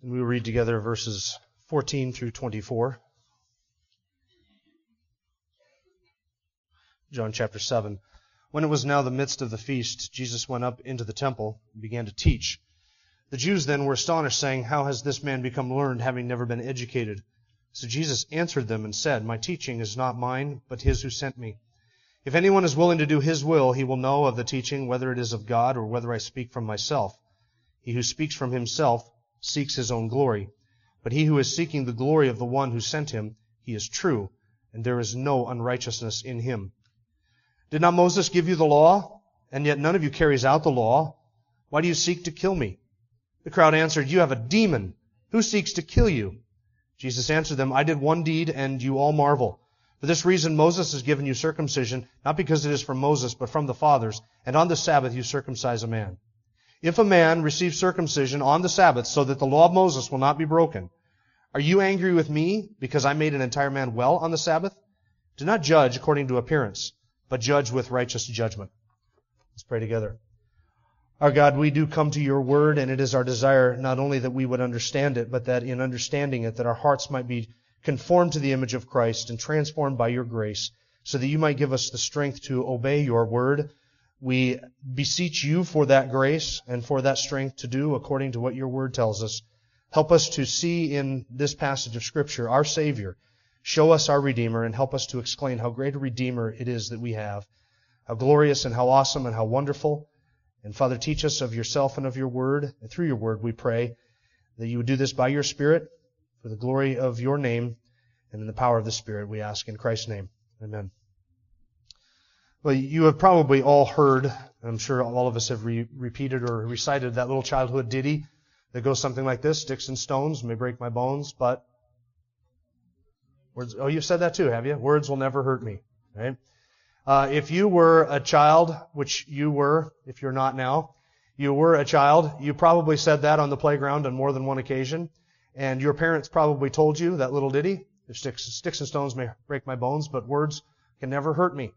And we read together verses 14 through 24. John chapter 7. When it was now the midst of the feast, Jesus went up into the temple and began to teach. The Jews then were astonished, saying, How has this man become learned, having never been educated? So Jesus answered them and said, My teaching is not mine, but his who sent me. If anyone is willing to do his will, he will know of the teaching, whether it is of God or whether I speak from myself. He who speaks from himself seeks his own glory. But he who is seeking the glory of the one who sent him, he is true, and there is no unrighteousness in him. Did not Moses give you the law? And yet none of you carries out the law. Why do you seek to kill me? The crowd answered, You have a demon. Who seeks to kill you? Jesus answered them, I did one deed, and you all marvel. For this reason Moses has given you circumcision, not because it is from Moses, but from the fathers, and on the Sabbath you circumcise a man. If a man receives circumcision on the Sabbath so that the law of Moses will not be broken, are you angry with me because I made an entire man well on the Sabbath? Do not judge according to appearance, but judge with righteous judgment. Let's pray together. Our God, we do come to your word, and it is our desire not only that we would understand it, but that in understanding it, that our hearts might be conformed to the image of Christ and transformed by your grace, so that you might give us the strength to obey your word we beseech you for that grace and for that strength to do according to what your word tells us. Help us to see in this passage of Scripture our Savior. Show us our Redeemer and help us to explain how great a Redeemer it is that we have. How glorious and how awesome and how wonderful. And Father, teach us of yourself and of your word. And through your word, we pray that you would do this by your Spirit for the glory of your name and in the power of the Spirit, we ask in Christ's name. Amen. Well, you have probably all heard, I'm sure all of us have re- repeated or recited that little childhood ditty that goes something like this Sticks and stones may break my bones, but. Words, oh, you've said that too, have you? Words will never hurt me. Right? Uh, if you were a child, which you were, if you're not now, you were a child, you probably said that on the playground on more than one occasion, and your parents probably told you that little ditty. Sticks, sticks and stones may break my bones, but words can never hurt me.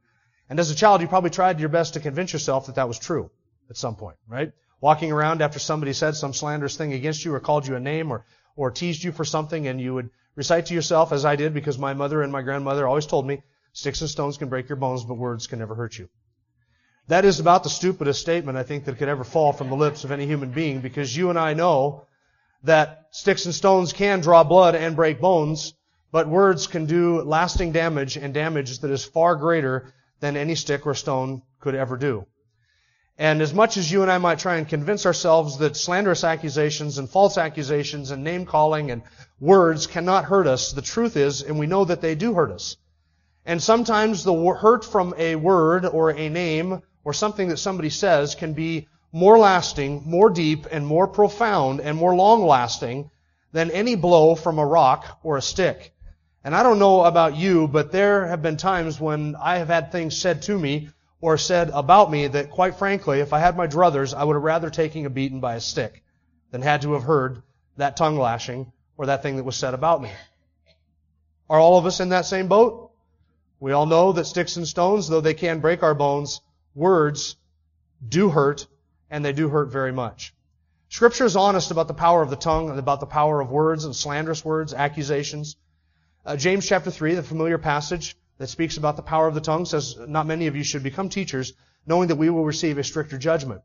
And as a child, you probably tried your best to convince yourself that that was true at some point, right? Walking around after somebody said some slanderous thing against you or called you a name or, or teased you for something and you would recite to yourself, as I did because my mother and my grandmother always told me, sticks and stones can break your bones, but words can never hurt you. That is about the stupidest statement I think that could ever fall from the lips of any human being because you and I know that sticks and stones can draw blood and break bones, but words can do lasting damage and damage that is far greater than any stick or stone could ever do. And as much as you and I might try and convince ourselves that slanderous accusations and false accusations and name calling and words cannot hurt us, the truth is, and we know that they do hurt us. And sometimes the hurt from a word or a name or something that somebody says can be more lasting, more deep, and more profound and more long lasting than any blow from a rock or a stick. And I don't know about you, but there have been times when I have had things said to me or said about me that, quite frankly, if I had my druthers, I would have rather taken a beating by a stick than had to have heard that tongue lashing or that thing that was said about me. Are all of us in that same boat? We all know that sticks and stones, though they can break our bones, words do hurt, and they do hurt very much. Scripture is honest about the power of the tongue and about the power of words and slanderous words, accusations. Uh, James chapter 3, the familiar passage that speaks about the power of the tongue, says, Not many of you should become teachers, knowing that we will receive a stricter judgment.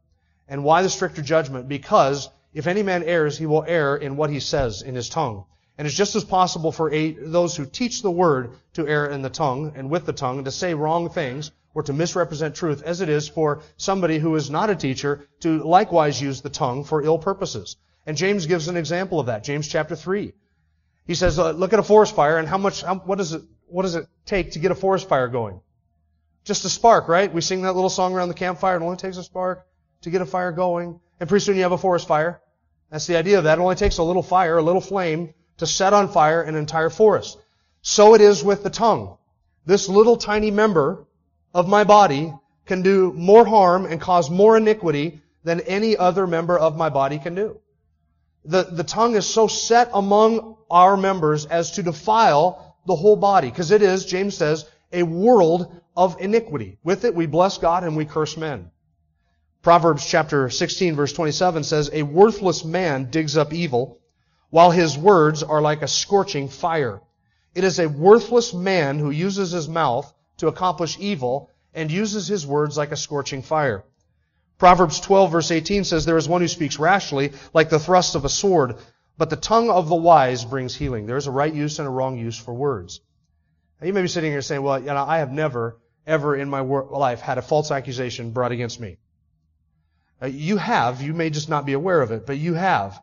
And why the stricter judgment? Because if any man errs, he will err in what he says in his tongue. And it's just as possible for a, those who teach the word to err in the tongue and with the tongue to say wrong things or to misrepresent truth as it is for somebody who is not a teacher to likewise use the tongue for ill purposes. And James gives an example of that. James chapter 3. He says, uh, look at a forest fire and how much, how, what does it, what does it take to get a forest fire going? Just a spark, right? We sing that little song around the campfire. It only takes a spark to get a fire going. And pretty soon you have a forest fire. That's the idea of that. It only takes a little fire, a little flame, to set on fire an entire forest. So it is with the tongue. This little tiny member of my body can do more harm and cause more iniquity than any other member of my body can do. The, the tongue is so set among our members as to defile the whole body, because it is, James says, a world of iniquity. With it we bless God and we curse men. Proverbs chapter 16 verse 27 says, A worthless man digs up evil, while his words are like a scorching fire. It is a worthless man who uses his mouth to accomplish evil and uses his words like a scorching fire. Proverbs 12 verse 18 says, There is one who speaks rashly, like the thrust of a sword, but the tongue of the wise brings healing. There is a right use and a wrong use for words. Now you may be sitting here saying, well, you know, I have never, ever in my life had a false accusation brought against me. Uh, you have. You may just not be aware of it, but you have.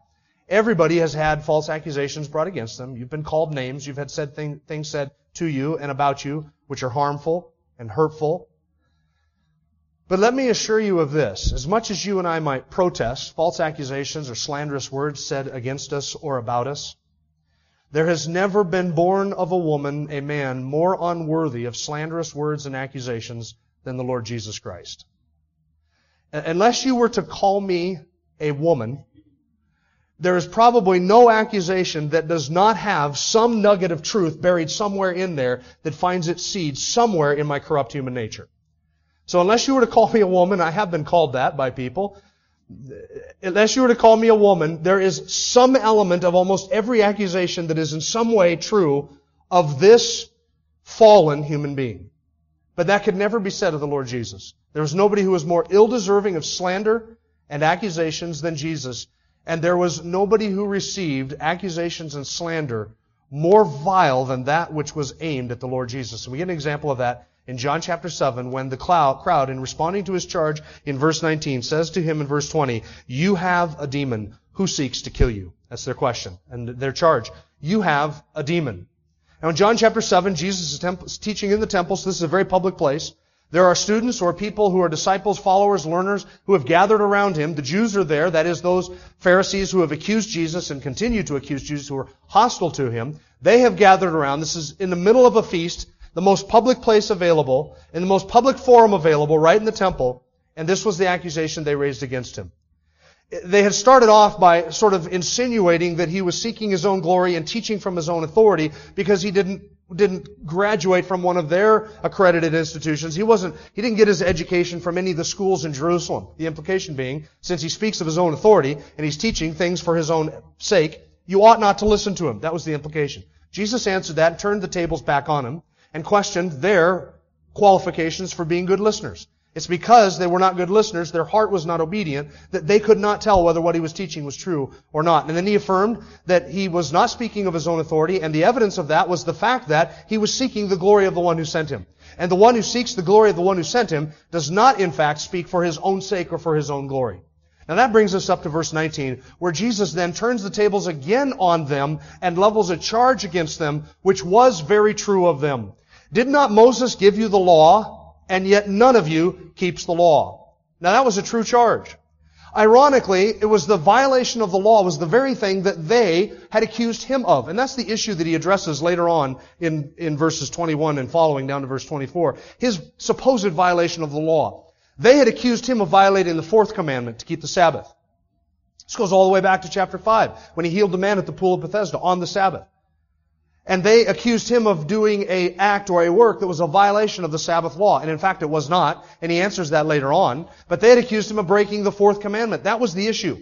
Everybody has had false accusations brought against them. You've been called names. You've had said thing, things said to you and about you which are harmful and hurtful but let me assure you of this. As much as you and I might protest false accusations or slanderous words said against us or about us, there has never been born of a woman a man more unworthy of slanderous words and accusations than the Lord Jesus Christ. Uh, unless you were to call me a woman, there is probably no accusation that does not have some nugget of truth buried somewhere in there that finds its seed somewhere in my corrupt human nature. So unless you were to call me a woman, I have been called that by people. Unless you were to call me a woman, there is some element of almost every accusation that is in some way true of this fallen human being. But that could never be said of the Lord Jesus. There was nobody who was more ill-deserving of slander and accusations than Jesus. And there was nobody who received accusations and slander more vile than that which was aimed at the Lord Jesus. And we get an example of that in John chapter 7 when the crowd, in responding to his charge in verse 19, says to him in verse 20, You have a demon who seeks to kill you. That's their question and their charge. You have a demon. Now in John chapter 7, Jesus is teaching in the temple, so this is a very public place. There are students or people who are disciples, followers, learners who have gathered around him. The Jews are there, that is those Pharisees who have accused Jesus and continue to accuse Jesus who are hostile to him. They have gathered around. This is in the middle of a feast the most public place available, in the most public forum available, right in the temple, and this was the accusation they raised against him. They had started off by sort of insinuating that he was seeking his own glory and teaching from his own authority because he didn't didn't graduate from one of their accredited institutions. He wasn't, he didn't get his education from any of the schools in Jerusalem. The implication being, since he speaks of his own authority and he's teaching things for his own sake, you ought not to listen to him. That was the implication. Jesus answered that and turned the tables back on him and questioned their qualifications for being good listeners. It's because they were not good listeners, their heart was not obedient, that they could not tell whether what he was teaching was true or not. And then he affirmed that he was not speaking of his own authority, and the evidence of that was the fact that he was seeking the glory of the one who sent him. And the one who seeks the glory of the one who sent him does not, in fact, speak for his own sake or for his own glory. Now that brings us up to verse 19, where Jesus then turns the tables again on them and levels a charge against them, which was very true of them. Did not Moses give you the law, and yet none of you keeps the law? Now that was a true charge. Ironically, it was the violation of the law was the very thing that they had accused him of. And that's the issue that he addresses later on in, in verses 21 and following down to verse 24. His supposed violation of the law. They had accused him of violating the fourth commandment to keep the Sabbath. This goes all the way back to chapter 5 when he healed the man at the pool of Bethesda on the Sabbath. And they accused him of doing a act or a work that was a violation of the Sabbath law. And in fact, it was not. And he answers that later on. But they had accused him of breaking the fourth commandment. That was the issue.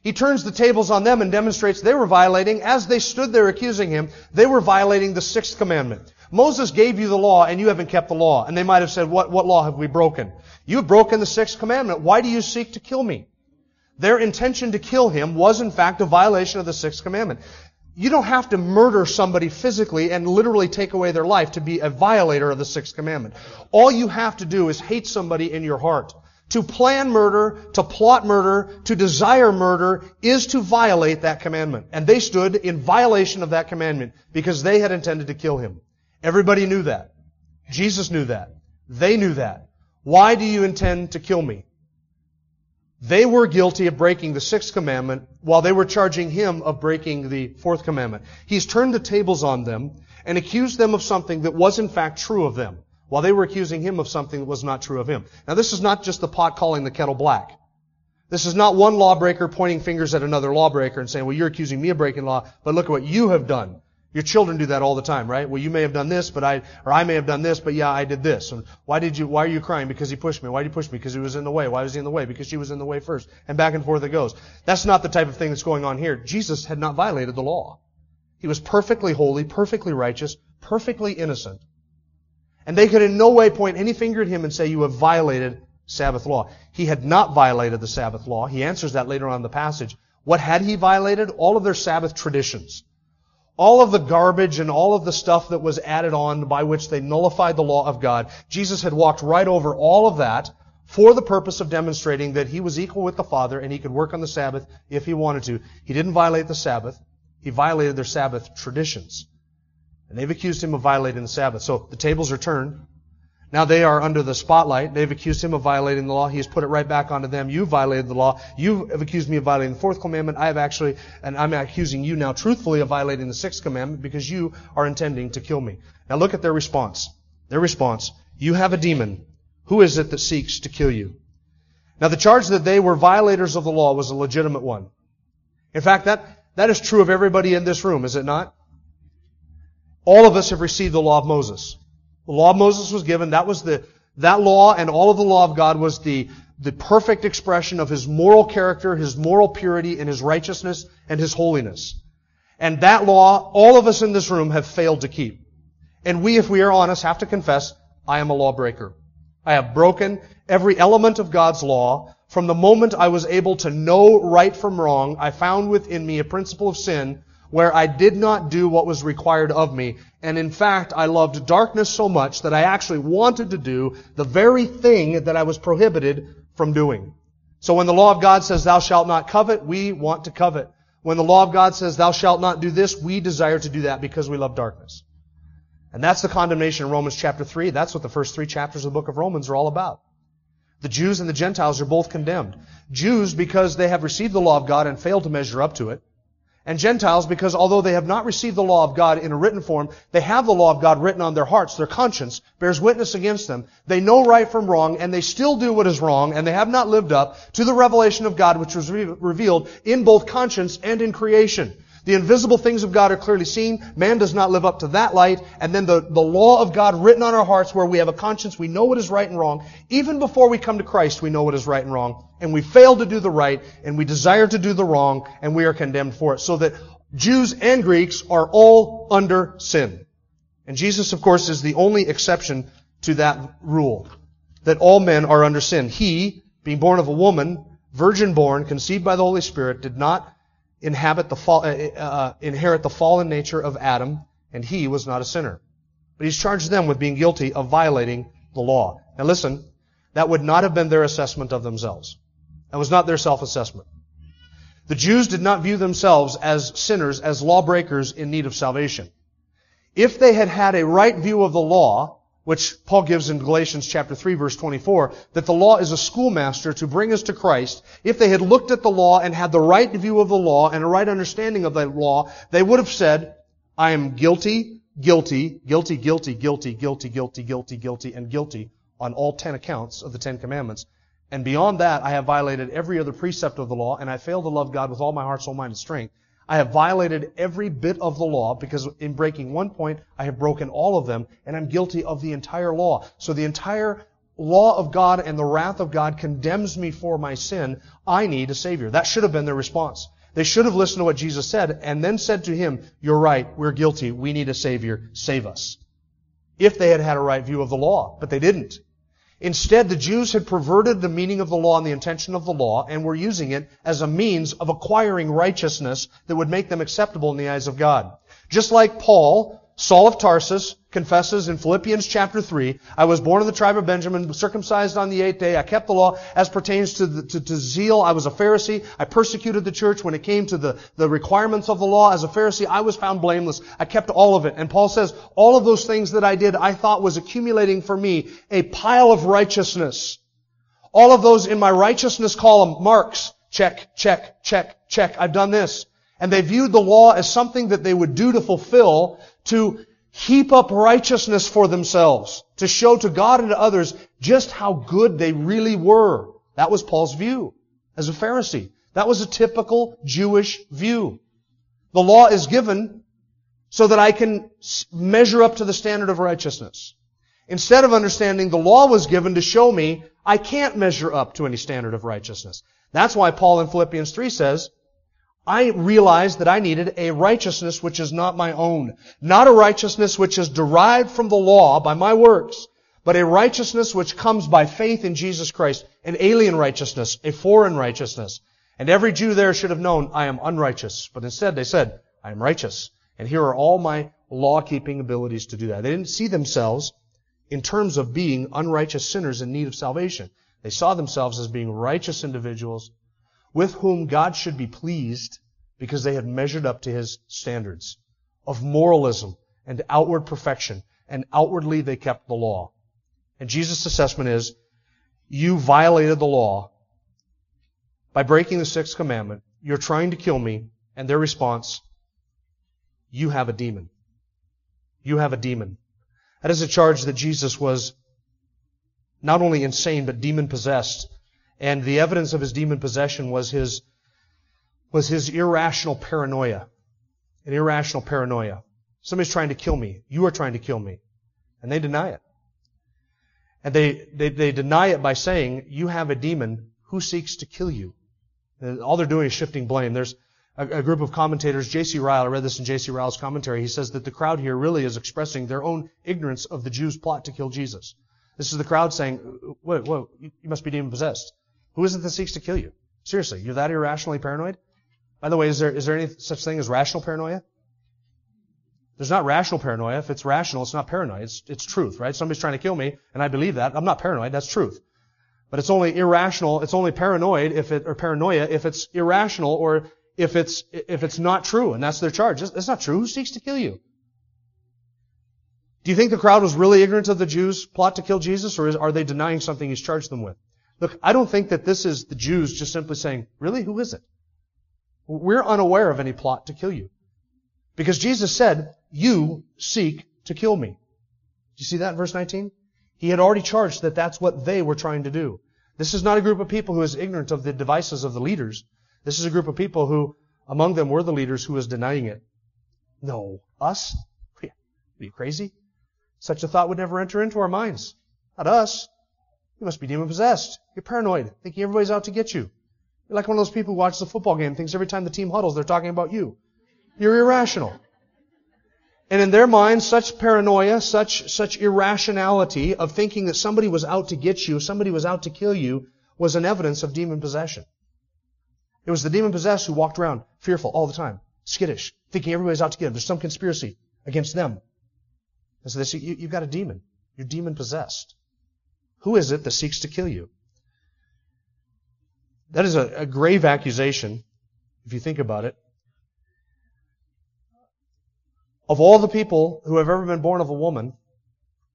He turns the tables on them and demonstrates they were violating, as they stood there accusing him, they were violating the sixth commandment. Moses gave you the law and you haven't kept the law. And they might have said, what, what law have we broken? You have broken the sixth commandment. Why do you seek to kill me? Their intention to kill him was in fact a violation of the sixth commandment. You don't have to murder somebody physically and literally take away their life to be a violator of the sixth commandment. All you have to do is hate somebody in your heart. To plan murder, to plot murder, to desire murder is to violate that commandment. And they stood in violation of that commandment because they had intended to kill him. Everybody knew that. Jesus knew that. They knew that. Why do you intend to kill me? They were guilty of breaking the sixth commandment while they were charging him of breaking the fourth commandment. He's turned the tables on them and accused them of something that was in fact true of them while they were accusing him of something that was not true of him. Now this is not just the pot calling the kettle black. This is not one lawbreaker pointing fingers at another lawbreaker and saying, well, you're accusing me of breaking law, but look at what you have done. Your children do that all the time, right? Well, you may have done this, but I, or I may have done this, but yeah, I did this. And why did you, why are you crying? Because he pushed me. Why did he push me? Because he was in the way. Why was he in the way? Because she was in the way first. And back and forth it goes. That's not the type of thing that's going on here. Jesus had not violated the law. He was perfectly holy, perfectly righteous, perfectly innocent. And they could in no way point any finger at him and say, you have violated Sabbath law. He had not violated the Sabbath law. He answers that later on in the passage. What had he violated? All of their Sabbath traditions all of the garbage and all of the stuff that was added on by which they nullified the law of God. Jesus had walked right over all of that for the purpose of demonstrating that he was equal with the Father and he could work on the Sabbath if he wanted to. He didn't violate the Sabbath. He violated their Sabbath traditions. And they've accused him of violating the Sabbath. So the tables are turned. Now they are under the spotlight. They've accused him of violating the law. He has put it right back onto them. You violated the law. You have accused me of violating the fourth commandment. I have actually, and I'm accusing you now truthfully of violating the sixth commandment because you are intending to kill me. Now look at their response. Their response. You have a demon. Who is it that seeks to kill you? Now the charge that they were violators of the law was a legitimate one. In fact, that, that is true of everybody in this room, is it not? All of us have received the law of Moses. The law of Moses was given. That was the, that law and all of the law of God was the, the perfect expression of his moral character, his moral purity, and his righteousness and his holiness. And that law, all of us in this room have failed to keep. And we, if we are honest, have to confess, I am a lawbreaker. I have broken every element of God's law. From the moment I was able to know right from wrong, I found within me a principle of sin where I did not do what was required of me. And in fact, I loved darkness so much that I actually wanted to do the very thing that I was prohibited from doing. So when the law of God says, thou shalt not covet, we want to covet. When the law of God says, thou shalt not do this, we desire to do that because we love darkness. And that's the condemnation in Romans chapter 3. That's what the first three chapters of the book of Romans are all about. The Jews and the Gentiles are both condemned. Jews because they have received the law of God and failed to measure up to it and Gentiles because although they have not received the law of God in a written form, they have the law of God written on their hearts. Their conscience bears witness against them. They know right from wrong and they still do what is wrong and they have not lived up to the revelation of God which was re- revealed in both conscience and in creation. The invisible things of God are clearly seen. Man does not live up to that light. And then the, the law of God written on our hearts where we have a conscience, we know what is right and wrong. Even before we come to Christ, we know what is right and wrong. And we fail to do the right, and we desire to do the wrong, and we are condemned for it. So that Jews and Greeks are all under sin. And Jesus, of course, is the only exception to that rule. That all men are under sin. He, being born of a woman, virgin born, conceived by the Holy Spirit, did not inhabit the fall, uh, uh, inherit the fallen nature of Adam, and he was not a sinner. But he's charged them with being guilty of violating the law. Now listen, that would not have been their assessment of themselves. That was not their self-assessment. The Jews did not view themselves as sinners, as lawbreakers in need of salvation. If they had had a right view of the law, which Paul gives in Galatians chapter 3 verse 24, that the law is a schoolmaster to bring us to Christ. If they had looked at the law and had the right view of the law and a right understanding of the law, they would have said, I am guilty, guilty, guilty, guilty, guilty, guilty, guilty, guilty, guilty, and guilty on all ten accounts of the Ten Commandments. And beyond that, I have violated every other precept of the law, and I fail to love God with all my heart, soul, mind, and strength. I have violated every bit of the law because in breaking one point, I have broken all of them and I'm guilty of the entire law. So the entire law of God and the wrath of God condemns me for my sin. I need a Savior. That should have been their response. They should have listened to what Jesus said and then said to him, you're right, we're guilty, we need a Savior, save us. If they had had a right view of the law, but they didn't. Instead, the Jews had perverted the meaning of the law and the intention of the law and were using it as a means of acquiring righteousness that would make them acceptable in the eyes of God. Just like Paul, Saul of Tarsus, confesses in Philippians chapter 3, I was born of the tribe of Benjamin, circumcised on the eighth day. I kept the law as pertains to, the, to, to, zeal. I was a Pharisee. I persecuted the church when it came to the, the requirements of the law. As a Pharisee, I was found blameless. I kept all of it. And Paul says, all of those things that I did, I thought was accumulating for me a pile of righteousness. All of those in my righteousness column, marks, check, check, check, check, I've done this. And they viewed the law as something that they would do to fulfill, to heap up righteousness for themselves, to show to God and to others just how good they really were. That was Paul's view as a Pharisee. That was a typical Jewish view. The law is given so that I can measure up to the standard of righteousness. Instead of understanding the law was given to show me I can't measure up to any standard of righteousness. That's why Paul in Philippians 3 says, I realized that I needed a righteousness which is not my own. Not a righteousness which is derived from the law by my works, but a righteousness which comes by faith in Jesus Christ, an alien righteousness, a foreign righteousness. And every Jew there should have known, I am unrighteous. But instead they said, I am righteous. And here are all my law-keeping abilities to do that. They didn't see themselves in terms of being unrighteous sinners in need of salvation. They saw themselves as being righteous individuals with whom God should be pleased because they had measured up to His standards of moralism and outward perfection, and outwardly they kept the law. And Jesus' assessment is, you violated the law by breaking the sixth commandment. You're trying to kill me. And their response, you have a demon. You have a demon. That is a charge that Jesus was not only insane, but demon possessed. And the evidence of his demon possession was his, was his irrational paranoia. An irrational paranoia. Somebody's trying to kill me. You are trying to kill me. And they deny it. And they, they, they deny it by saying, you have a demon who seeks to kill you. And all they're doing is shifting blame. There's a, a group of commentators, J.C. Ryle, I read this in J.C. Ryle's commentary, he says that the crowd here really is expressing their own ignorance of the Jews' plot to kill Jesus. This is the crowd saying, whoa, whoa, you must be demon possessed. Who is it that seeks to kill you? Seriously, you're that irrationally paranoid? By the way, is there, is there any such thing as rational paranoia? There's not rational paranoia. If it's rational, it's not paranoid. It's, it's truth, right? Somebody's trying to kill me, and I believe that. I'm not paranoid. That's truth. But it's only irrational, it's only paranoid if it, or paranoia if it's irrational or if it's, if it's not true. And that's their charge. That's not true. Who seeks to kill you? Do you think the crowd was really ignorant of the Jews' plot to kill Jesus, or is, are they denying something he's charged them with? Look, I don't think that this is the Jews just simply saying, really? Who is it? We're unaware of any plot to kill you. Because Jesus said, you seek to kill me. Do you see that in verse 19? He had already charged that that's what they were trying to do. This is not a group of people who is ignorant of the devices of the leaders. This is a group of people who, among them were the leaders who was denying it. No. Us? Are you crazy? Such a thought would never enter into our minds. Not us. You must be demon possessed. You're paranoid, thinking everybody's out to get you. You're like one of those people who watches a football game, thinks every time the team huddles, they're talking about you. You're irrational. And in their minds, such paranoia, such, such irrationality of thinking that somebody was out to get you, somebody was out to kill you, was an evidence of demon possession. It was the demon possessed who walked around fearful all the time, skittish, thinking everybody's out to get them. There's some conspiracy against them. And so they say, you, have got a demon. You're demon possessed. Who is it that seeks to kill you? That is a, a grave accusation, if you think about it. Of all the people who have ever been born of a woman,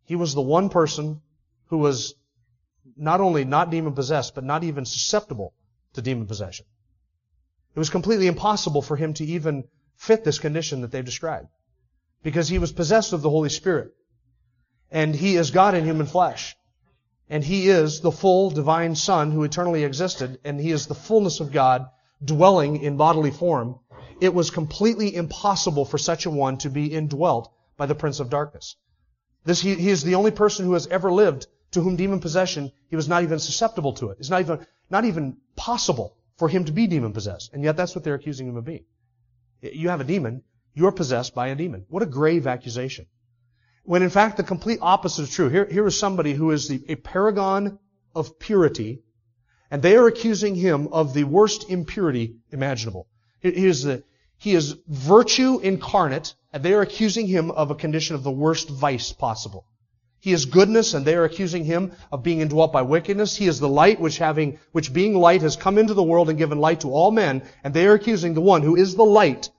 he was the one person who was not only not demon possessed, but not even susceptible to demon possession. It was completely impossible for him to even fit this condition that they've described. Because he was possessed of the Holy Spirit. And he is God in human flesh. And he is the full divine Son who eternally existed, and he is the fullness of God dwelling in bodily form it was completely impossible for such a one to be indwelt by the prince of darkness. This, he, he is the only person who has ever lived to whom demon possession, he was not even susceptible to it. It's not even, not even possible for him to be demon possessed. And yet that's what they're accusing him of being. You have a demon, you're possessed by a demon. What a grave accusation. When in fact the complete opposite is true. Here, here is somebody who is the, a paragon of purity, and they are accusing him of the worst impurity imaginable. He is the, he is virtue incarnate, and they are accusing him of a condition of the worst vice possible. He is goodness, and they are accusing him of being indwelt by wickedness. He is the light which having, which being light has come into the world and given light to all men, and they are accusing the one who is the light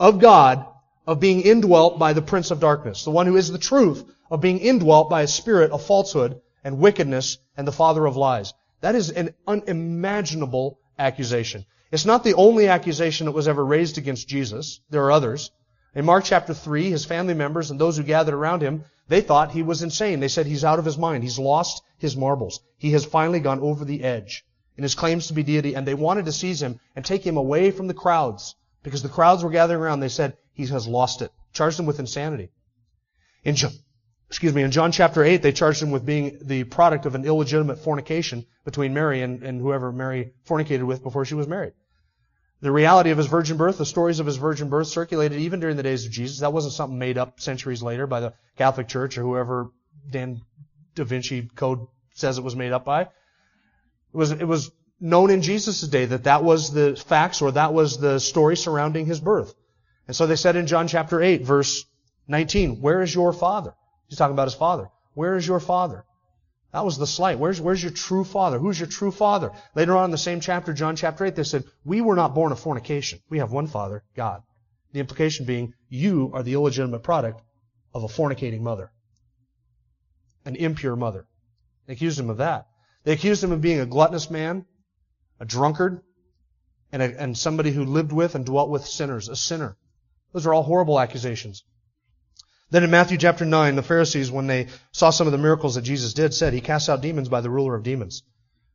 of God of being indwelt by the prince of darkness. The one who is the truth of being indwelt by a spirit of falsehood and wickedness and the father of lies. That is an unimaginable accusation. It's not the only accusation that was ever raised against Jesus. There are others. In Mark chapter 3, his family members and those who gathered around him, they thought he was insane. They said he's out of his mind. He's lost his marbles. He has finally gone over the edge in his claims to be deity, and they wanted to seize him and take him away from the crowds because the crowds were gathering around. They said he has lost it. Charged him with insanity. In John, excuse me, in John chapter 8, they charged him with being the product of an illegitimate fornication between Mary and, and whoever Mary fornicated with before she was married. The reality of his virgin birth, the stories of his virgin birth circulated even during the days of Jesus. That wasn't something made up centuries later by the Catholic Church or whoever Dan Da Vinci Code says it was made up by. It was, it was known in Jesus' day that that was the facts or that was the story surrounding his birth. And so they said in John chapter 8, verse 19, where is your father? He's talking about his father. Where is your father? That was the slight. Where's, where's your true father? Who's your true father? Later on in the same chapter, John chapter 8, they said, we were not born of fornication. We have one father, God. The implication being, you are the illegitimate product of a fornicating mother. An impure mother. They accused him of that. They accused him of being a gluttonous man, a drunkard, and, a, and somebody who lived with and dwelt with sinners, a sinner. Those are all horrible accusations. Then in Matthew chapter 9, the Pharisees, when they saw some of the miracles that Jesus did, said he cast out demons by the ruler of demons.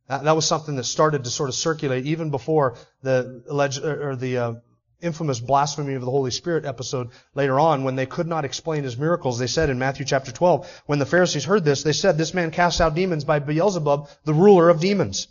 That, that was something that started to sort of circulate even before the alleged, or the uh, infamous blasphemy of the Holy Spirit episode later on when they could not explain his miracles. They said in Matthew chapter 12, when the Pharisees heard this, they said, this man casts out demons by Beelzebub, the ruler of demons.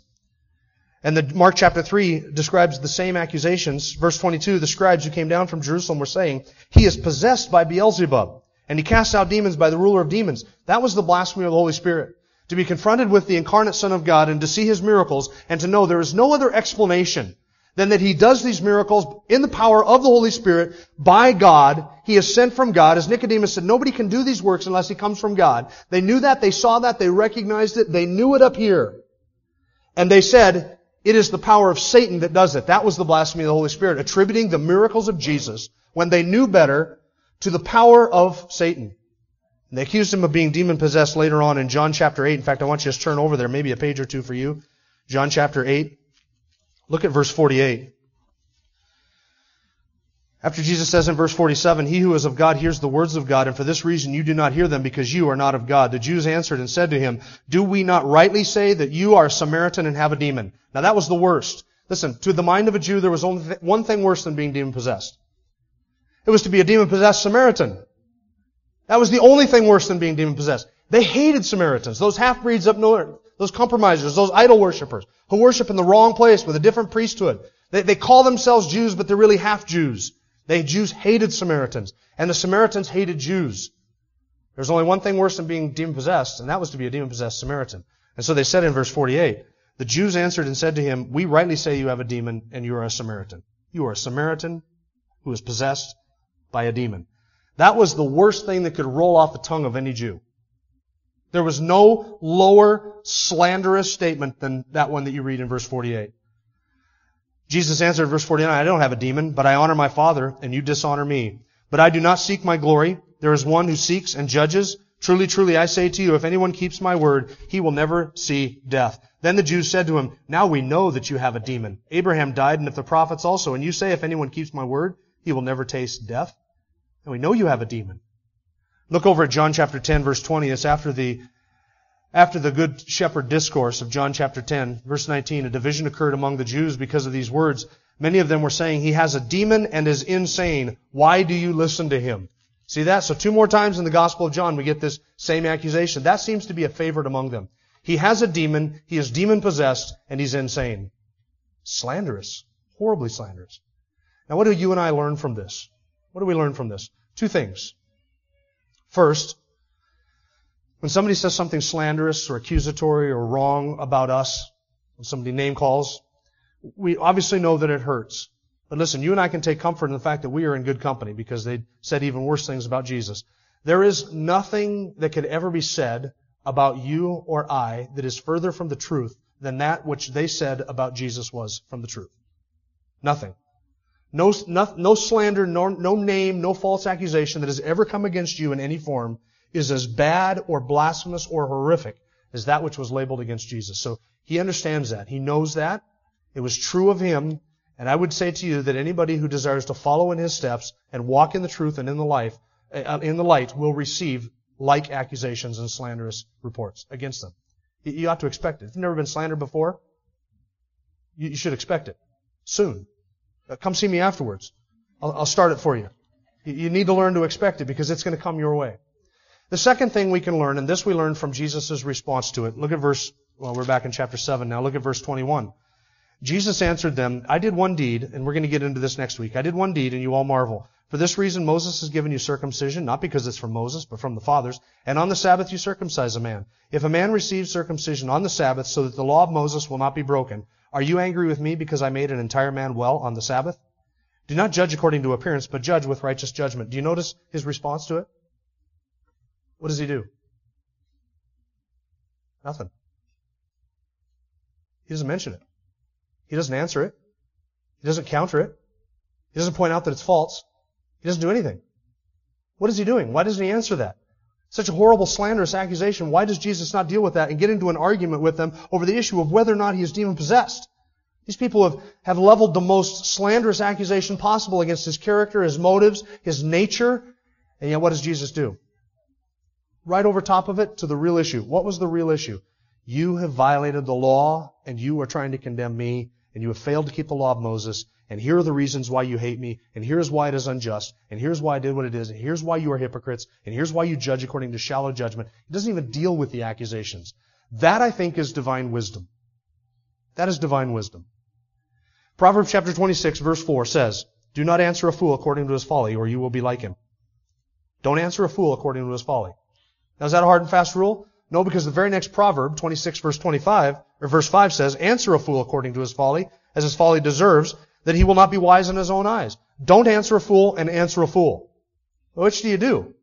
And the Mark chapter 3 describes the same accusations. Verse 22, the scribes who came down from Jerusalem were saying, he is possessed by Beelzebub, and he casts out demons by the ruler of demons. That was the blasphemy of the Holy Spirit. To be confronted with the incarnate Son of God and to see his miracles and to know there is no other explanation than that he does these miracles in the power of the Holy Spirit by God. He is sent from God. As Nicodemus said, nobody can do these works unless he comes from God. They knew that, they saw that, they recognized it, they knew it up here. And they said, it is the power of Satan that does it. That was the blasphemy of the Holy Spirit, attributing the miracles of Jesus when they knew better to the power of Satan. And they accused him of being demon possessed later on in John chapter 8. In fact, I want you to turn over there, maybe a page or two for you. John chapter 8. Look at verse 48. After Jesus says in verse 47, He who is of God hears the words of God, and for this reason you do not hear them because you are not of God. The Jews answered and said to him, Do we not rightly say that you are a Samaritan and have a demon? Now that was the worst. Listen, to the mind of a Jew, there was only one thing worse than being demon possessed. It was to be a demon possessed Samaritan. That was the only thing worse than being demon possessed. They hated Samaritans, those half-breeds up north, those compromisers, those idol worshippers, who worship in the wrong place with a different priesthood. They, they call themselves Jews, but they're really half Jews. The Jews hated Samaritans, and the Samaritans hated Jews. There's only one thing worse than being demon possessed, and that was to be a demon possessed Samaritan. And so they said in verse 48, the Jews answered and said to him, We rightly say you have a demon, and you are a Samaritan. You are a Samaritan who is possessed by a demon. That was the worst thing that could roll off the tongue of any Jew. There was no lower slanderous statement than that one that you read in verse 48. Jesus answered, verse 49, I don't have a demon, but I honor my Father, and you dishonor me. But I do not seek my glory. There is one who seeks and judges. Truly, truly, I say to you, if anyone keeps my word, he will never see death. Then the Jews said to him, Now we know that you have a demon. Abraham died, and if the prophets also, and you say, if anyone keeps my word, he will never taste death. And we know you have a demon. Look over at John chapter 10, verse 20. It's after the after the Good Shepherd discourse of John chapter 10, verse 19, a division occurred among the Jews because of these words. Many of them were saying, He has a demon and is insane. Why do you listen to him? See that? So two more times in the Gospel of John we get this same accusation. That seems to be a favorite among them. He has a demon, he is demon possessed, and he's insane. Slanderous. Horribly slanderous. Now what do you and I learn from this? What do we learn from this? Two things. First, when somebody says something slanderous or accusatory or wrong about us, when somebody name calls, we obviously know that it hurts. But listen, you and I can take comfort in the fact that we are in good company because they said even worse things about Jesus. There is nothing that could ever be said about you or I that is further from the truth than that which they said about Jesus was from the truth. Nothing. No, no, no slander, no, no name, no false accusation that has ever come against you in any form is as bad or blasphemous or horrific as that which was labeled against Jesus. So He understands that. He knows that. It was true of him. And I would say to you that anybody who desires to follow in his steps and walk in the truth and in the life, uh, in the light will receive like accusations and slanderous reports against them. You ought to expect it. If you've never been slandered before, you should expect it soon. Uh, come see me afterwards. I'll, I'll start it for you. You need to learn to expect it because it's going to come your way. The second thing we can learn, and this we learn from Jesus' response to it. Look at verse, well, we're back in chapter 7 now. Look at verse 21. Jesus answered them, I did one deed, and we're going to get into this next week. I did one deed, and you all marvel. For this reason, Moses has given you circumcision, not because it's from Moses, but from the fathers. And on the Sabbath you circumcise a man. If a man receives circumcision on the Sabbath so that the law of Moses will not be broken, are you angry with me because I made an entire man well on the Sabbath? Do not judge according to appearance, but judge with righteous judgment. Do you notice his response to it? What does he do? Nothing. He doesn't mention it. He doesn't answer it. He doesn't counter it. He doesn't point out that it's false. He doesn't do anything. What is he doing? Why doesn't he answer that? Such a horrible, slanderous accusation. Why does Jesus not deal with that and get into an argument with them over the issue of whether or not he is demon possessed? These people have, have leveled the most slanderous accusation possible against his character, his motives, his nature. And yet what does Jesus do? Right over top of it to the real issue. What was the real issue? You have violated the law and you are trying to condemn me and you have failed to keep the law of Moses and here are the reasons why you hate me and here's why it is unjust and here's why I did what it is and here's why you are hypocrites and here's why you judge according to shallow judgment. It doesn't even deal with the accusations. That I think is divine wisdom. That is divine wisdom. Proverbs chapter 26 verse 4 says, Do not answer a fool according to his folly, or you will be like him. Don't answer a fool according to his folly. Now is that a hard and fast rule? No, because the very next proverb, 26 verse 25, or verse 5 says, Answer a fool according to his folly, as his folly deserves, that he will not be wise in his own eyes. Don't answer a fool and answer a fool. Which do you do?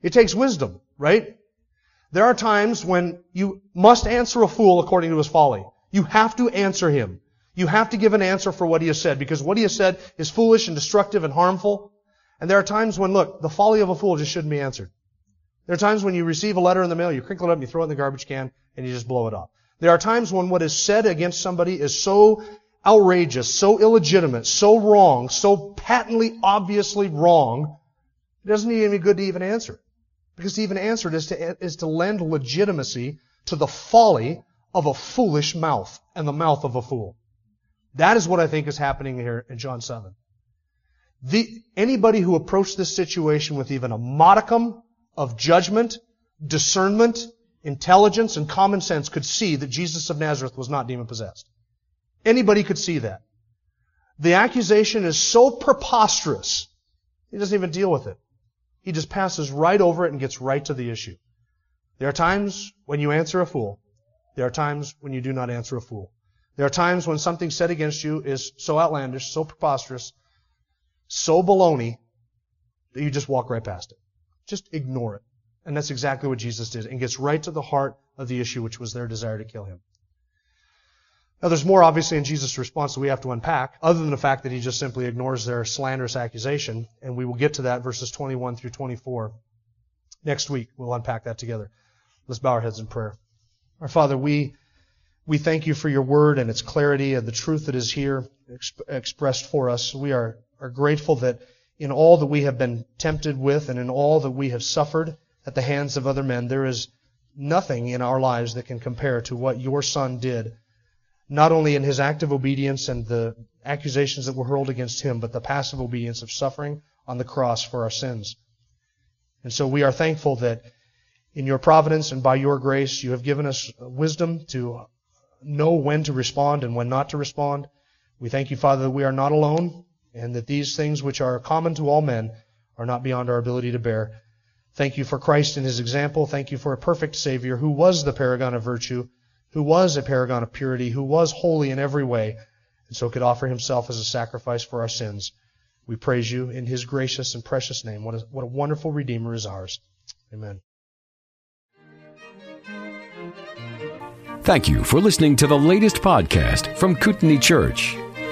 It takes wisdom, right? There are times when you must answer a fool according to his folly. You have to answer him. You have to give an answer for what he has said because what he has said is foolish and destructive and harmful. And there are times when, look, the folly of a fool just shouldn't be answered. There are times when you receive a letter in the mail, you crinkle it up, you throw it in the garbage can, and you just blow it up. There are times when what is said against somebody is so outrageous, so illegitimate, so wrong, so patently, obviously wrong, it doesn't need any good to even answer. Because to even answer it is to, is to lend legitimacy to the folly of a foolish mouth and the mouth of a fool. That is what I think is happening here in John 7. The, anybody who approached this situation with even a modicum of judgment, discernment, intelligence, and common sense could see that Jesus of Nazareth was not demon possessed. Anybody could see that. The accusation is so preposterous, he doesn't even deal with it. He just passes right over it and gets right to the issue. There are times when you answer a fool. There are times when you do not answer a fool. There are times when something said against you is so outlandish, so preposterous, so baloney, that you just walk right past it. Just ignore it. And that's exactly what Jesus did and gets right to the heart of the issue, which was their desire to kill him. Now there's more obviously in Jesus' response that we have to unpack, other than the fact that he just simply ignores their slanderous accusation, and we will get to that verses 21 through 24 next week. We'll unpack that together. Let's bow our heads in prayer. Our Father, we we thank you for your word and its clarity and the truth that is here exp- expressed for us. We are, are grateful that in all that we have been tempted with and in all that we have suffered at the hands of other men, there is nothing in our lives that can compare to what your Son did, not only in his active obedience and the accusations that were hurled against him, but the passive obedience of suffering on the cross for our sins. And so we are thankful that in your providence and by your grace, you have given us wisdom to know when to respond and when not to respond. We thank you, Father, that we are not alone and that these things which are common to all men are not beyond our ability to bear. Thank you for Christ and his example. Thank you for a perfect Savior who was the paragon of virtue, who was a paragon of purity, who was holy in every way, and so could offer himself as a sacrifice for our sins. We praise you in his gracious and precious name. What a, what a wonderful Redeemer is ours. Amen. Thank you for listening to the latest podcast from Kootenai Church.